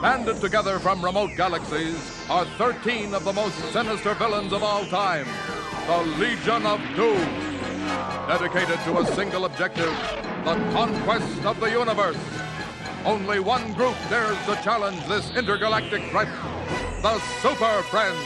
Banded together from remote galaxies are 13 of the most sinister villains of all time the Legion of Doom. Dedicated to a single objective the conquest of the universe. Only one group dares to challenge this intergalactic threat the Super Friends.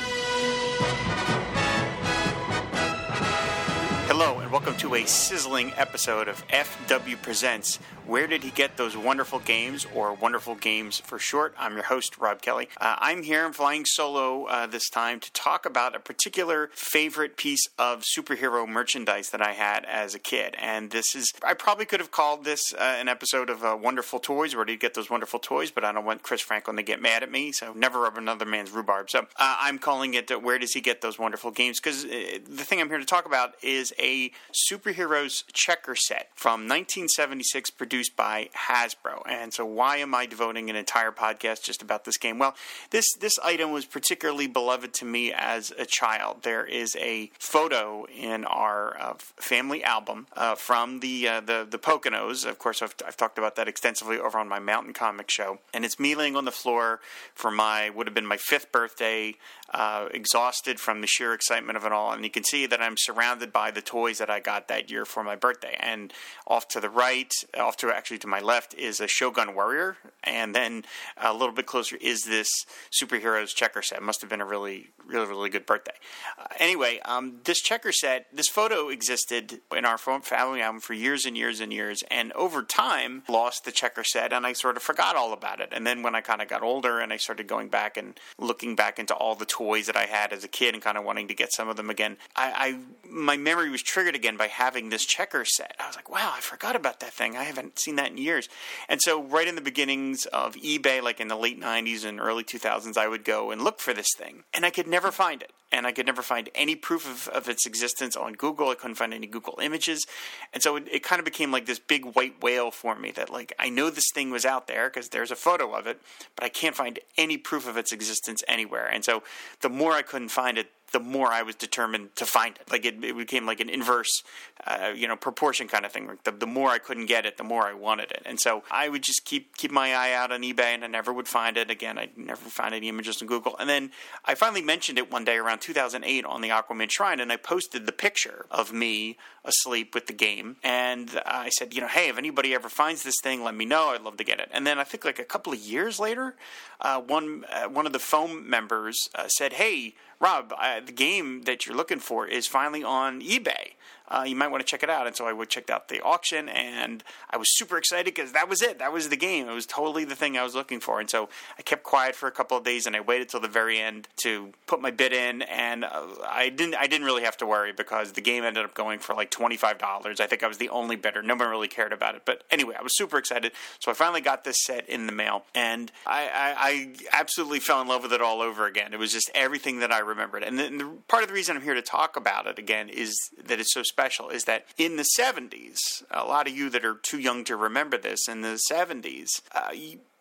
Hello, welcome to a sizzling episode of FW Presents Where Did He Get Those Wonderful Games, or Wonderful Games for short. I'm your host, Rob Kelly. Uh, I'm here, I'm flying solo uh, this time to talk about a particular favorite piece of superhero merchandise that I had as a kid. And this is, I probably could have called this uh, an episode of uh, Wonderful Toys, Where Did He Get Those Wonderful Toys, but I don't want Chris Franklin to get mad at me, so never rub another man's rhubarb. So uh, I'm calling it uh, Where Does He Get Those Wonderful Games? Because the thing I'm here to talk about is a superheroes checker set from 1976 produced by Hasbro. And so why am I devoting an entire podcast just about this game? Well, this this item was particularly beloved to me as a child. There is a photo in our uh, family album uh, from the, uh, the the Poconos. Of course, I've, I've talked about that extensively over on my Mountain Comic show. And it's me laying on the floor for my would have been my fifth birthday, uh, exhausted from the sheer excitement of it all. And you can see that I'm surrounded by the toys that got that year for my birthday. And off to the right, off to actually to my left, is a Shogun Warrior, and then a little bit closer is this superheroes checker set. Must have been a really, really, really good birthday. Uh, anyway, um, this checker set, this photo existed in our family album for years and years and years, and over time lost the checker set, and I sort of forgot all about it. And then when I kind of got older and I started going back and looking back into all the toys that I had as a kid and kind of wanting to get some of them again, I, I my memory was triggered again by having this checker set. I was like, wow, I forgot about that thing. I haven't seen that in years. And so, right in the beginnings of eBay, like in the late 90s and early 2000s, I would go and look for this thing. And I could never find it. And I could never find any proof of, of its existence on Google. I couldn't find any Google images. And so, it, it kind of became like this big white whale for me that, like, I know this thing was out there because there's a photo of it, but I can't find any proof of its existence anywhere. And so, the more I couldn't find it, the more I was determined to find it. Like it, it became like an inverse, uh, you know, proportion kind of thing. Like the, the more I couldn't get it, the more I wanted it. And so I would just keep keep my eye out on eBay, and I never would find it. Again, I never found any images on Google. And then I finally mentioned it one day around 2008 on the Aquaman Shrine, and I posted the picture of me asleep with the game. And I said, you know, hey, if anybody ever finds this thing, let me know. I'd love to get it. And then I think like a couple of years later, uh, one uh, one of the foam members uh, said, hey. Rob, the game that you're looking for is finally on eBay uh, you might want to check it out. And so I would check out the auction, and I was super excited because that was it. That was the game. It was totally the thing I was looking for. And so I kept quiet for a couple of days, and I waited till the very end to put my bid in. And uh, I didn't. I didn't really have to worry because the game ended up going for like twenty five dollars. I think I was the only bidder. No one really cared about it. But anyway, I was super excited. So I finally got this set in the mail, and I, I, I absolutely fell in love with it all over again. It was just everything that I remembered. And the, and the part of the reason I'm here to talk about it again is that it's so special is that in the 70s, a lot of you that are too young to remember this, in the 70s, uh,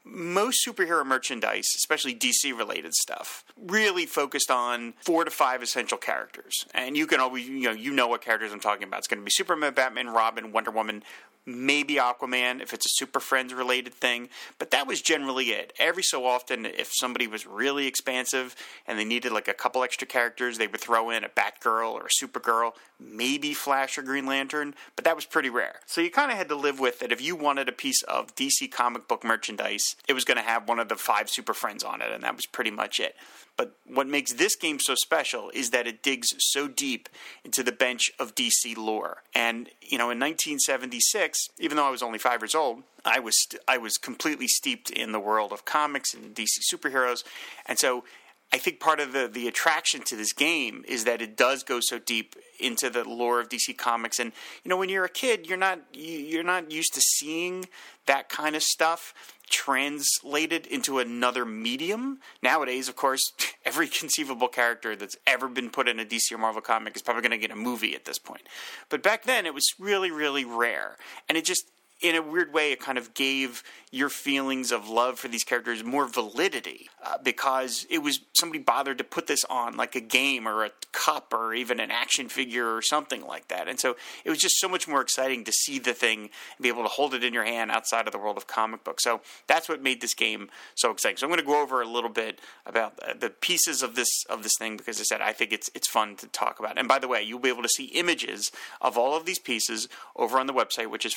most superhero merchandise, especially DC related stuff, really focused on four to five essential characters. And you can always, you know, you know what characters I'm talking about. It's going to be Superman, Batman, Robin, Wonder Woman, maybe Aquaman if it's a Super Friends related thing, but that was generally it. Every so often, if somebody was really expansive and they needed like a couple extra characters, they would throw in a Batgirl or a Supergirl, maybe Flash or Green Lantern, but that was pretty rare. So you kind of had to live with that if you wanted a piece of DC comic book merchandise, it was going to have one of the five Super Friends on it, and that was pretty much it. But what makes this game so special is that it digs so deep into the bench of DC lore. And, you know, in 1976, even though I was only five years old, I was st- I was completely steeped in the world of comics and DC superheroes, and so I think part of the the attraction to this game is that it does go so deep into the lore of DC Comics. And you know, when you're a kid, you're not you're not used to seeing that kind of stuff translated into another medium. Nowadays, of course, every conceivable character that's ever been put in a DC or Marvel comic is probably going to get a movie at this point. But back then, it was really, really rare, and it just in a weird way, it kind of gave your feelings of love for these characters more validity uh, because it was somebody bothered to put this on like a game or a cup or even an action figure or something like that. And so it was just so much more exciting to see the thing and be able to hold it in your hand outside of the world of comic books. So that's what made this game so exciting. So I'm going to go over a little bit about the pieces of this of this thing because I said I think it's it's fun to talk about. And by the way, you'll be able to see images of all of these pieces over on the website, which is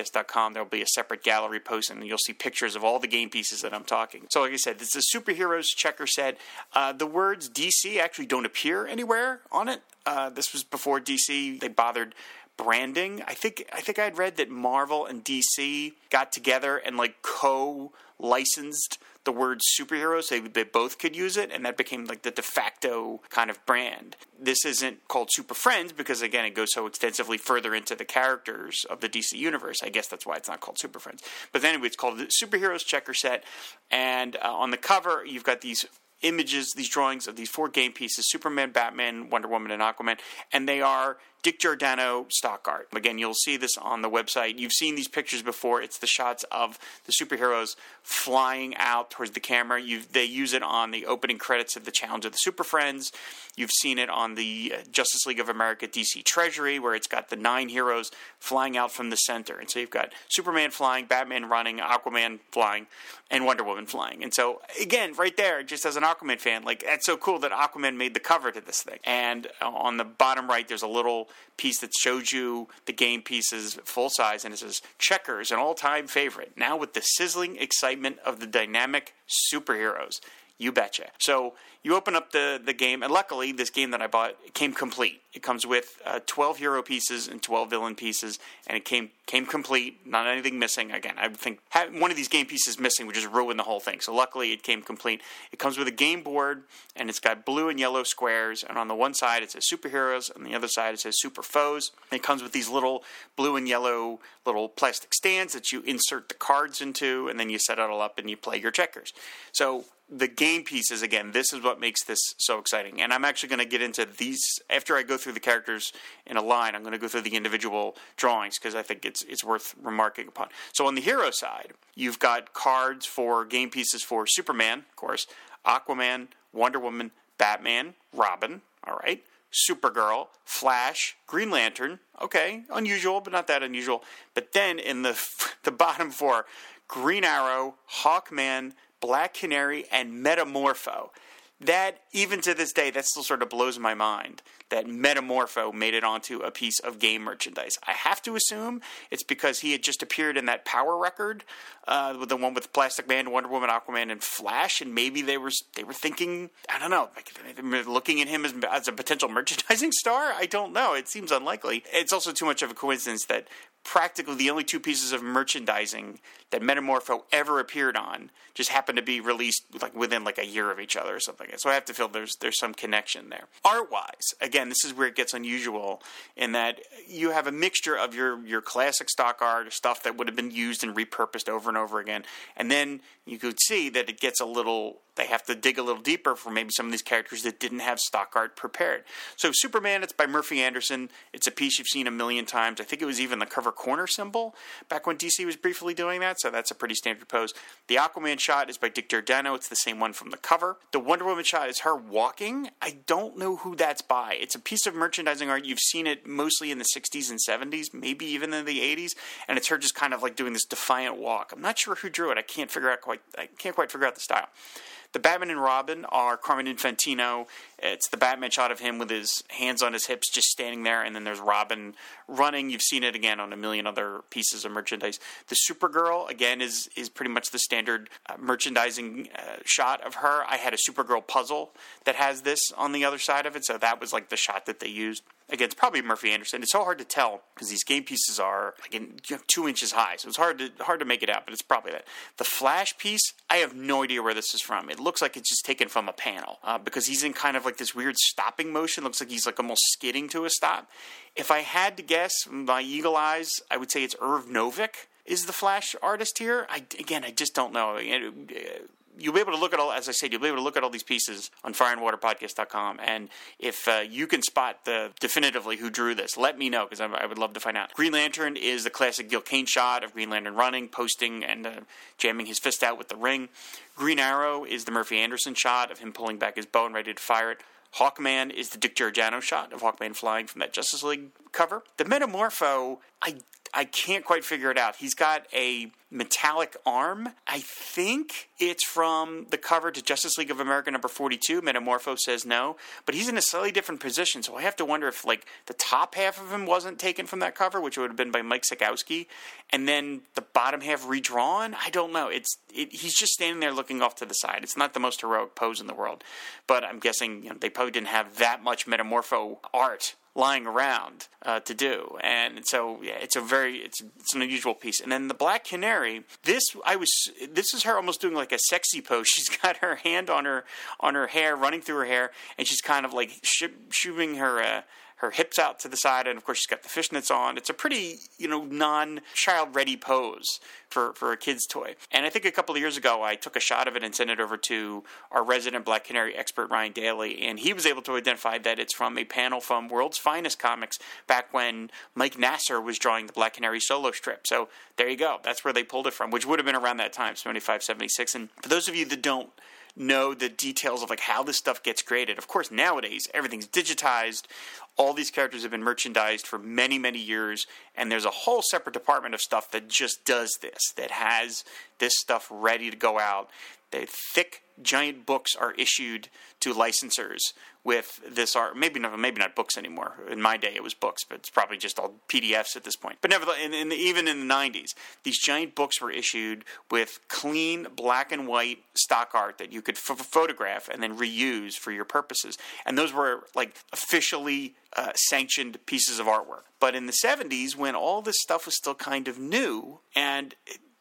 fireandwaterpodcast.com. There'll be a separate gallery post and you'll see pictures of all the game pieces that I'm talking. So, like I said, this is a superheroes checker set. Uh, the words DC actually don't appear anywhere on it. Uh, this was before DC they bothered branding. I think I think I'd read that Marvel and DC got together and like co licensed the word superheroes. They, they both could use it, and that became like the de facto kind of brand. This isn't called Super Friends because, again, it goes so extensively further into the characters of the DC universe. I guess that's why it's not called Super Friends. But anyway, it's called the Superheroes Checker Set, and uh, on the cover, you've got these images, these drawings of these four game pieces Superman, Batman, Wonder Woman, and Aquaman, and they are Dick Giordano stock art. Again, you'll see this on the website. You've seen these pictures before. It's the shots of the superheroes flying out towards the camera. You've, they use it on the opening credits of the Challenge of the Super Friends. You've seen it on the uh, Justice League of America DC Treasury, where it's got the nine heroes flying out from the center. And so you've got Superman flying, Batman running, Aquaman flying, and Wonder Woman flying. And so, again, right there, just as an Aquaman fan, like, that's so cool that Aquaman made the cover to this thing. And uh, on the bottom right, there's a little piece that shows you the game pieces full size, and it says Checkers, an all time favorite, now with the sizzling excitement of the dynamic superheroes. You betcha. So you open up the, the game, and luckily, this game that I bought came complete. It comes with uh, 12 hero pieces and 12 villain pieces, and it came came complete, not anything missing. Again, I think one of these game pieces missing would just ruin the whole thing. So luckily, it came complete. It comes with a game board, and it's got blue and yellow squares, and on the one side it says superheroes, and the other side it says super foes. It comes with these little blue and yellow little plastic stands that you insert the cards into, and then you set it all up and you play your checkers. So the game pieces again this is what makes this so exciting and i'm actually going to get into these after i go through the characters in a line i'm going to go through the individual drawings because i think it's it's worth remarking upon so on the hero side you've got cards for game pieces for superman of course aquaman wonder woman batman robin all right Supergirl, Flash, Green Lantern. Okay, unusual, but not that unusual. But then in the the bottom four, Green Arrow, Hawkman, Black Canary, and Metamorpho. That, even to this day, that still sort of blows my mind that Metamorpho made it onto a piece of game merchandise. I have to assume it's because he had just appeared in that Power record, uh, the one with Plastic Man, Wonder Woman, Aquaman, and Flash, and maybe they were they were thinking, I don't know, like, looking at him as, as a potential merchandising star. I don't know. It seems unlikely. It's also too much of a coincidence that practically the only two pieces of merchandising that Metamorpho ever appeared on just happened to be released like within like a year of each other or something. So I have to feel there's there's some connection there. Art wise, again, this is where it gets unusual in that you have a mixture of your your classic stock art stuff that would have been used and repurposed over and over again, and then you could see that it gets a little they have to dig a little deeper for maybe some of these characters that didn't have stock art prepared. So Superman, it's by Murphy Anderson. It's a piece you've seen a million times. I think it was even the cover corner symbol back when DC was briefly doing that. So that's a pretty standard pose. The Aquaman shot is by Dick Giordano. It's the same one from the cover. The Wonder Woman shot is her walking. I don't know who that's by. It's a piece of merchandising art. You've seen it mostly in the 60s and 70s, maybe even in the 80s, and it's her just kind of like doing this defiant walk. I'm not sure who drew it. I can't figure out quite. I can't quite figure out the style. The Batman and Robin are Carmine Infantino. It's the Batman shot of him with his hands on his hips, just standing there, and then there's Robin running. You've seen it again on a million other pieces of merchandise. The Supergirl again is is pretty much the standard uh, merchandising uh, shot of her. I had a Supergirl puzzle that has this on the other side of it, so that was like the shot that they used again, it's probably Murphy Anderson. It's so hard to tell because these game pieces are like in, you know, two inches high, so it's hard to hard to make it out. But it's probably that. The Flash piece, I have no idea where this is from. It looks like it's just taken from a panel uh, because he's in kind of like this weird stopping motion. Looks like he's like almost skidding to a stop. If I had to guess, my eagle eyes, I would say it's Irv Novick is the Flash artist here. I again, I just don't know. You'll be able to look at all, as I said, you'll be able to look at all these pieces on fireandwaterpodcast.com. And if uh, you can spot the definitively who drew this, let me know because I, I, would love to find out. Green Lantern is the classic Gil Kane shot of Green Lantern running, posting, and uh, jamming his fist out with the ring. Green Arrow is the Murphy Anderson shot of him pulling back his bow and ready to fire it. Hawkman is the Dick Giordano shot of Hawkman flying from that Justice League cover. The Metamorpho, I I can't quite figure it out. He's got a metallic arm. I think it's from the cover to Justice League of America number 42. Metamorpho says no, but he's in a slightly different position. So I have to wonder if like the top half of him wasn't taken from that cover, which would have been by Mike Sekowsky, and then the bottom half redrawn. I don't know. It's it, he's just standing there looking off to the side. It's not the most heroic pose in the world, but I'm guessing you know, they probably didn't have that much Metamorpho art lying around uh, to do. And so yeah, it's a very it's it's an unusual piece. And then the Black Canary, this I was this is her almost doing like a sexy pose. She's got her hand on her on her hair, running through her hair, and she's kind of like sh- shooting her. Uh, her hips out to the side, and of course she's got the fishnets on. It's a pretty, you know, non-child ready pose for, for a kid's toy. And I think a couple of years ago I took a shot of it and sent it over to our resident Black Canary expert Ryan Daly, and he was able to identify that it's from a panel from World's Finest Comics back when Mike Nasser was drawing the Black Canary solo strip. So there you go. That's where they pulled it from, which would have been around that time, 75, 76. And for those of you that don't know the details of like how this stuff gets created. Of course, nowadays everything's digitized. All these characters have been merchandised for many, many years, and there's a whole separate department of stuff that just does this, that has this stuff ready to go out. The thick, giant books are issued to licensors with this art. Maybe not, maybe not books anymore. In my day, it was books, but it's probably just all PDFs at this point. But nevertheless, in, in the, even in the '90s, these giant books were issued with clean black and white stock art that you could f- photograph and then reuse for your purposes. And those were like officially uh, sanctioned pieces of artwork. But in the '70s, when all this stuff was still kind of new and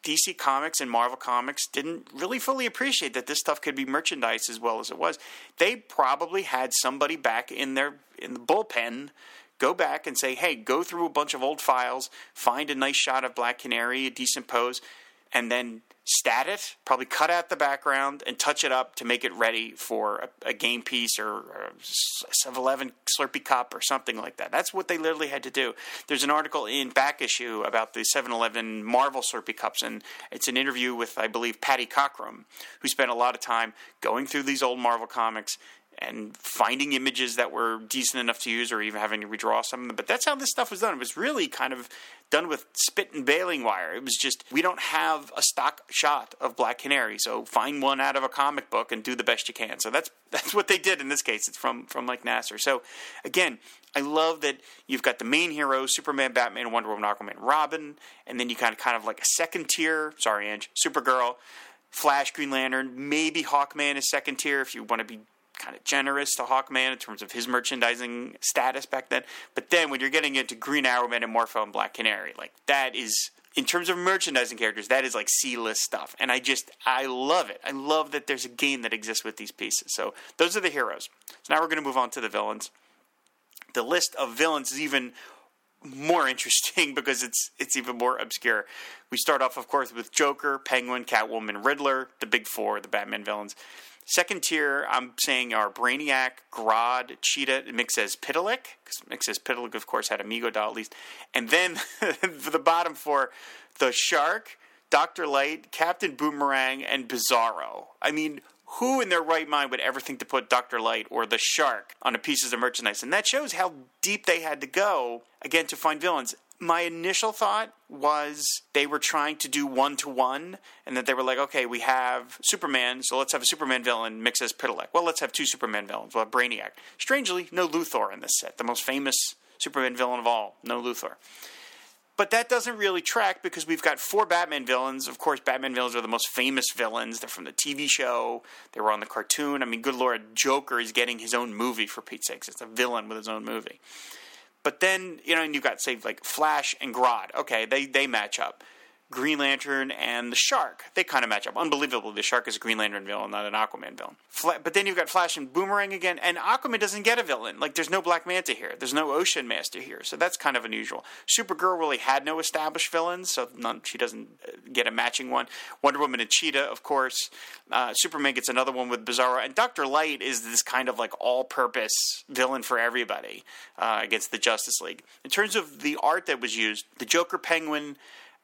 DC Comics and Marvel Comics didn't really fully appreciate that this stuff could be merchandised as well as it was. They probably had somebody back in their in the bullpen go back and say, "Hey, go through a bunch of old files, find a nice shot of Black Canary, a decent pose, and then stat it, probably cut out the background and touch it up to make it ready for a, a game piece or, or a 7-Eleven Slurpee cup or something like that. That's what they literally had to do. There's an article in back issue about the 7-Eleven Marvel Slurpee cups, and it's an interview with, I believe, Paty Cockrum, who spent a lot of time going through these old Marvel comics and finding images that were decent enough to use or even having to redraw some of them. But that's how this stuff was done. It was really kind of done with spit and baling wire. It was just, we don't have a stock shot of Black Canary, so find one out of a comic book and do the best you can. So that's that's what they did in this case. It's from, from Mike Nasser. So again, I love that you've got the main heroes, Superman, Batman, Wonder Woman, Aquaman, Robin, and then you kind of kind of like a second tier, sorry, Ange, Supergirl, Flash, Green Lantern, maybe Hawkman is second tier if you want to be kind of generous to Hawkman in terms of his merchandising status back then. But then when you're getting into Green Arrowman and and Black Canary, like that is in terms of merchandising characters, that is like C list stuff. And I just I love it. I love that there's a game that exists with these pieces. So those are the heroes. So now we're gonna move on to the villains. The list of villains is even more interesting because it's it's even more obscure. We start off, of course, with Joker, Penguin, Catwoman, Riddler, the big four, the Batman villains. Second tier, I'm saying are Brainiac, Grodd, Cheetah, Mxyzptlk, because Mxyzptlk, of course, had Amigo at least. And then for the bottom four, the Shark, Dr. Light, Captain Boomerang, and Bizarro. I mean, who in their right mind would ever think to put Dr. Light or the Shark on a piece of merchandise? And that shows how deep they had to go, again, to find villains my initial thought was they were trying to do one to one, and that they were like, okay, we have Superman, so let's have a Superman villain Mxyzptlk. Well, let's have two Superman villains. We'll have Brainiac. Strangely, no Luthor in this set, the most famous Superman villain of all. No Luthor. But that doesn't really track because we've got four Batman villains. Of course, Batman villains are the most famous villains. They're from the TV show. They were on the cartoon. I mean, good lord, Joker is getting his own movie for Pete's sakes. It's a villain with his own movie. But then, you know, and you've got, say, like Flash and Grodd. Okay, they, they match up. Green Lantern and the Shark. They kind of match up. Unbelievably, the Shark is a Green Lantern villain, not an Aquaman villain. Fla- but then you've got Flash and Boomerang again, and Aquaman doesn't get a villain. Like, there's no Black Manta here. There's no Ocean Master here. So that's kind of unusual. Supergirl really had no established villains, so none, she doesn't uh, get a matching one. Wonder Woman and Cheetah, of course. Uh, Superman gets another one with Bizarro. And Dr. Light is this kind of like all purpose villain for everybody uh, against the Justice League. In terms of the art that was used, the Joker Penguin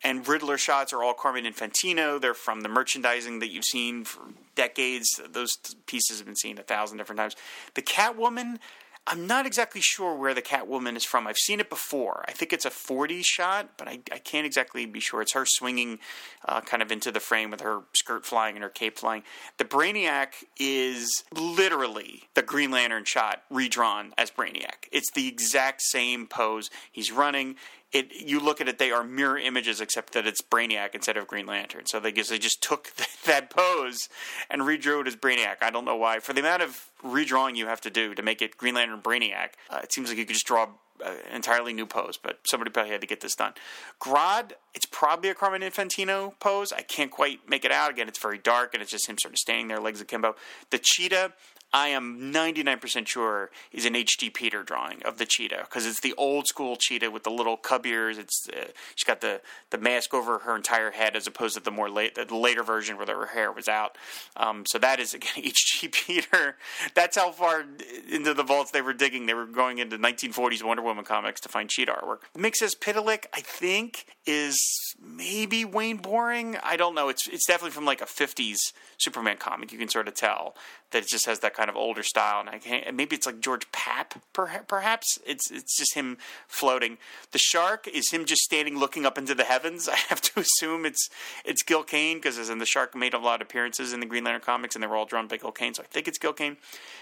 and Riddler shots are all Carmine Infantino. They're from the merchandising that you've seen for decades. Those pieces have been seen a thousand different times. The Catwoman, I'm not exactly sure where the Catwoman is from. I've seen it before. I think it's a 40s shot, but I, I can't exactly be sure. It's her swinging uh, kind of into the frame with her skirt flying and her cape flying. The Brainiac is literally the Green Lantern shot redrawn as Brainiac. It's the exact same pose. He's running it you look at it, they are mirror images, except that it's Brainiac instead of Green Lantern. So they they just took that pose and redrew it as Brainiac. I don't know why. For the amount of redrawing you have to do to make it Green Lantern Brainiac, uh, it seems like you could just draw an uh, entirely new pose, but somebody probably had to get this done. Grodd, it's probably a Carmine Infantino pose. I can't quite make it out. Again, it's very dark, and it's just him sort of standing there, legs akimbo. The cheetah, I am 99% sure is an H.G. Peter drawing of the cheetah because it's the old school cheetah with the little cub ears. It's uh, she's got the, the mask over her entire head as opposed to the more late the later version where her hair was out. Um, so that is again H.G. Peter. That's how far into the vaults they were digging. They were going into 1940s Wonder Woman comics to find cheetah artwork. Mxyzptlk, I think, is maybe Wayne Boring. I don't know. It's it's definitely from like a 50s Superman comic. You can sort of tell that it just has that kind of older style. And I can't, maybe it's like George Papp, perhaps. It's it's just him floating. The shark is him just standing looking up into the heavens. I have to assume it's it's Gil Kane because as in the shark made a lot of appearances in the Green Lantern comics and they were all drawn by Gil Kane, so I think it's Gil Kane.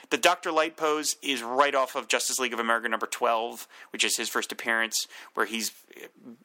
The Doctor Light pose is right off of Justice League of America number twelve, which is his first appearance, where he's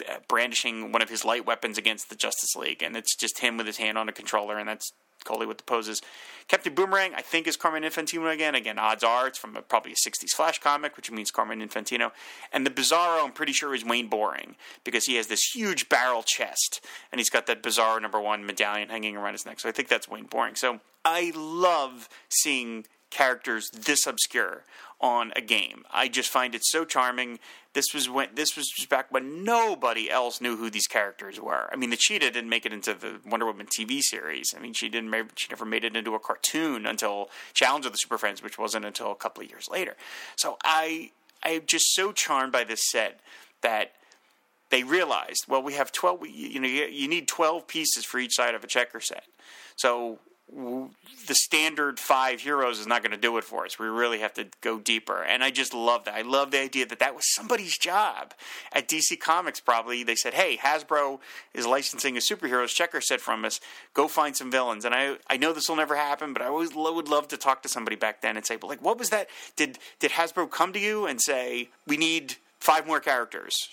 uh, brandishing one of his light weapons against the Justice League, and it's just him with his hand on a controller, and that's Coley with the poses. Captain Boomerang, I think, is Carmine Infantino again. Again, odds are it's from a, probably a 60s Flash comic, which means Carmine Infantino. And the Bizarro, I'm pretty sure, is Wayne Boring because he has this huge barrel chest and he's got that Bizarro number one medallion hanging around his neck. So I think that's Wayne Boring. So I love seeing characters this obscure on a game. I just find it so charming. This was when this was just back when nobody else knew who these characters were. I mean, the cheetah didn't make it into the Wonder Woman TV series. I mean, she didn't. She never made it into a cartoon until Challenge of the Super Friends, which wasn't until a couple of years later. So I I'm just so charmed by this set that they realized, well, we have 12, you know, you need 12 pieces for each side of a checker set. So the standard five heroes is not going to do it for us. We really have to go deeper. And I just love that. I love the idea that that was somebody's job at DC Comics. Probably they said, "Hey, Hasbro is licensing a superheroes checker set from us. Go find some villains." And I I know this will never happen, but I always would love to talk to somebody back then and say, "But like, what was that? Did did Hasbro come to you and say we need five more characters?"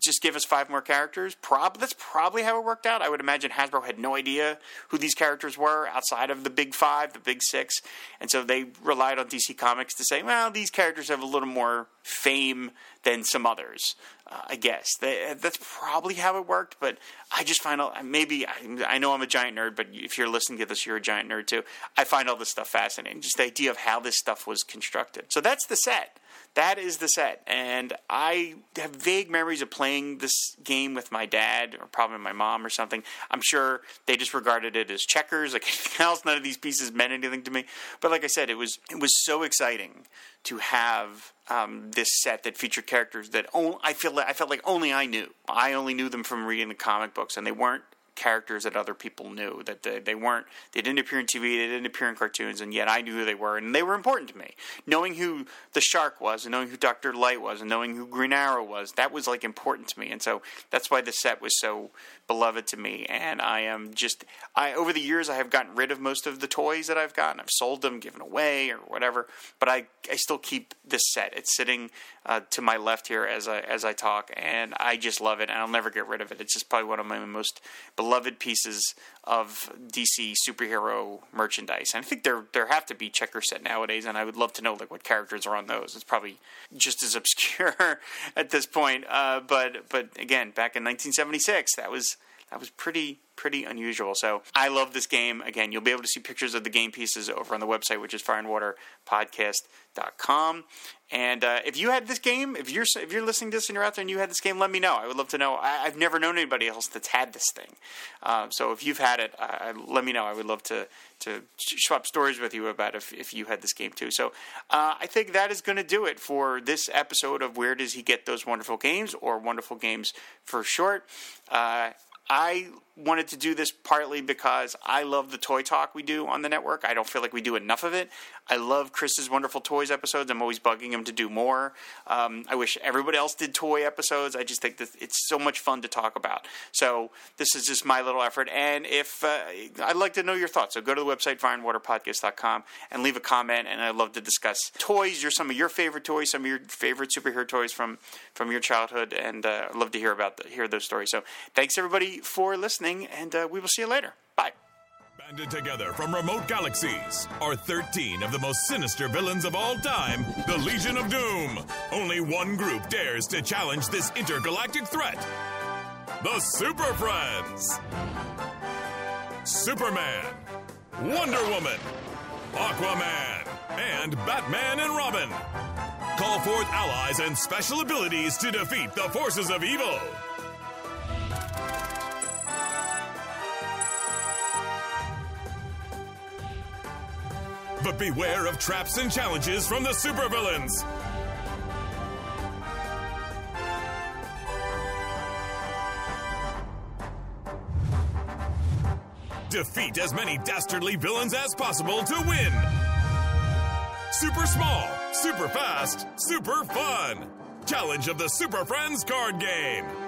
Just give us five more characters. Prob that's probably how it worked out. I would imagine Hasbro had no idea who these characters were outside of the big five, the big six, and so they relied on DC Comics to say, well, these characters have a little more fame than some others. Uh, I guess that's probably how it worked. But I just find out maybe I, I, know I'm a giant nerd, but if you're listening to this, you're a giant nerd too. I find all this stuff fascinating. Just the idea of how this stuff was constructed. So that's the set that is the set. And I have vague memories of playing this game with my dad or probably my mom or something. I'm sure they just regarded it as checkers, like anything else. None of these pieces meant anything to me. But like I said, it was it was so exciting to have um, this set that featured characters that only, I feel like, I felt like only I knew. I only knew them from reading the comic books, and they weren't characters that other people knew that they, they weren't they didn't appear in TV they didn't appear in cartoons and yet I knew who they were and they were important to me. Knowing who the shark was and knowing who Dr. Light was and knowing who Green Arrow was that was like important to me and so that's why the set was so beloved to me and I am just I over the years I have gotten rid of most of the toys that I've gotten. I've sold them given away or whatever but I I still keep this set. It's sitting uh, to my left here as I as I talk and I just love it and I'll never get rid of it. It's just probably one of my most beloved pieces of DC superhero merchandise. And I think there there have to be checker set nowadays, and I would love to know like what characters are on those. It's probably just as obscure at this point. Uh, but but again, back in 1976, that was that was pretty pretty unusual. So I love this game. Again, you'll be able to see pictures of the game pieces over on the website, which is fireandwaterpodcast.com. And uh, if you had this game, if you're if you're listening to this and you're out there and you had this game, let me know. I would love to know. I, have never known anybody else that's had this thing. Uh, so if you've had it, uh, let me know. I would love to to swap stories with you about if if you had this game too. So uh, I think that is going to do it for this episode of Where Does He Get Those Wonderful Games or Wonderful Games for short. I wanted to do this partly because I love the toy talk we do on the network. I don't feel like we do enough of it. I love Chris's Wonderful Toys episodes. I'm always bugging him to do more. Um, I wish everybody else did toy episodes. I just think that it's so much fun to talk about. So this is just my little effort. And if uh, I'd like to know your thoughts, so go to the website fireandwaterpodcast.com and leave a comment. And I'd love to discuss toys. Or some of your favorite toys, some of your favorite superhero toys from from your childhood, and uh, I'd love to hear about the, hear those stories. So thanks everybody for listening, and uh, we will see you later. Bye. Banded together from remote galaxies are 13 of the most sinister villains of all time, the Legion of Doom. Only one group dares to challenge this intergalactic threat the Super Friends. Superman, Wonder Woman, Aquaman, and Batman and Robin. Call forth allies and special abilities to defeat the forces of evil. But beware of traps and challenges from the supervillains. Defeat as many dastardly villains as possible to win. Super small, super fast, super fun. Challenge of the Super Friends card game.